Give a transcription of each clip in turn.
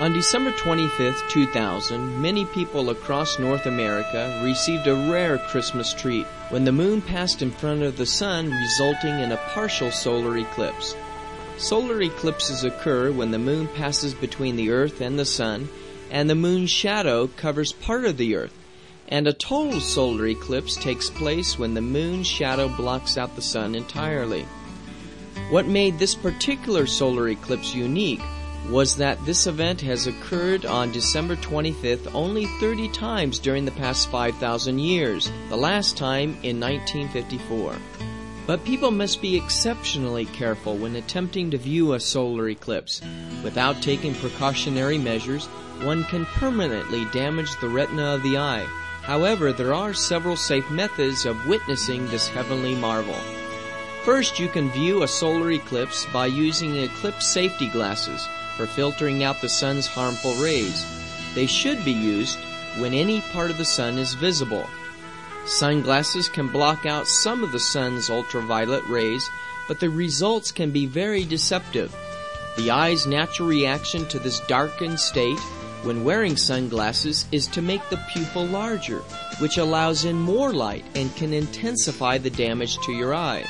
On December 25, 2000, many people across North America received a rare Christmas treat when the moon passed in front of the sun, resulting in a partial solar eclipse. Solar eclipses occur when the moon passes between the earth and the sun, and the moon's shadow covers part of the earth. And a total solar eclipse takes place when the moon's shadow blocks out the sun entirely. What made this particular solar eclipse unique was that this event has occurred on December 25th only 30 times during the past 5,000 years, the last time in 1954. But people must be exceptionally careful when attempting to view a solar eclipse. Without taking precautionary measures, one can permanently damage the retina of the eye. However, there are several safe methods of witnessing this heavenly marvel. First, you can view a solar eclipse by using eclipse safety glasses for filtering out the sun's harmful rays. They should be used when any part of the sun is visible. Sunglasses can block out some of the sun's ultraviolet rays, but the results can be very deceptive. The eye's natural reaction to this darkened state when wearing sunglasses is to make the pupil larger, which allows in more light and can intensify the damage to your eye.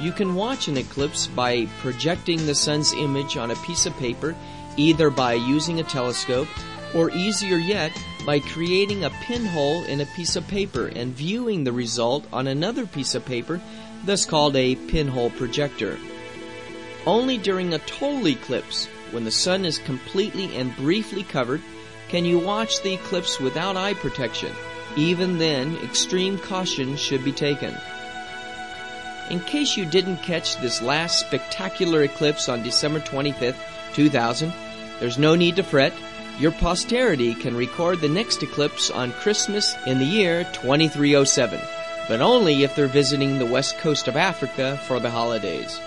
You can watch an eclipse by projecting the sun's image on a piece of paper, either by using a telescope or easier yet, by creating a pinhole in a piece of paper and viewing the result on another piece of paper, thus called a pinhole projector. Only during a total eclipse, when the sun is completely and briefly covered, can you watch the eclipse without eye protection. Even then, extreme caution should be taken. In case you didn't catch this last spectacular eclipse on December 25th, 2000, there's no need to fret. Your posterity can record the next eclipse on Christmas in the year 2307, but only if they're visiting the west coast of Africa for the holidays.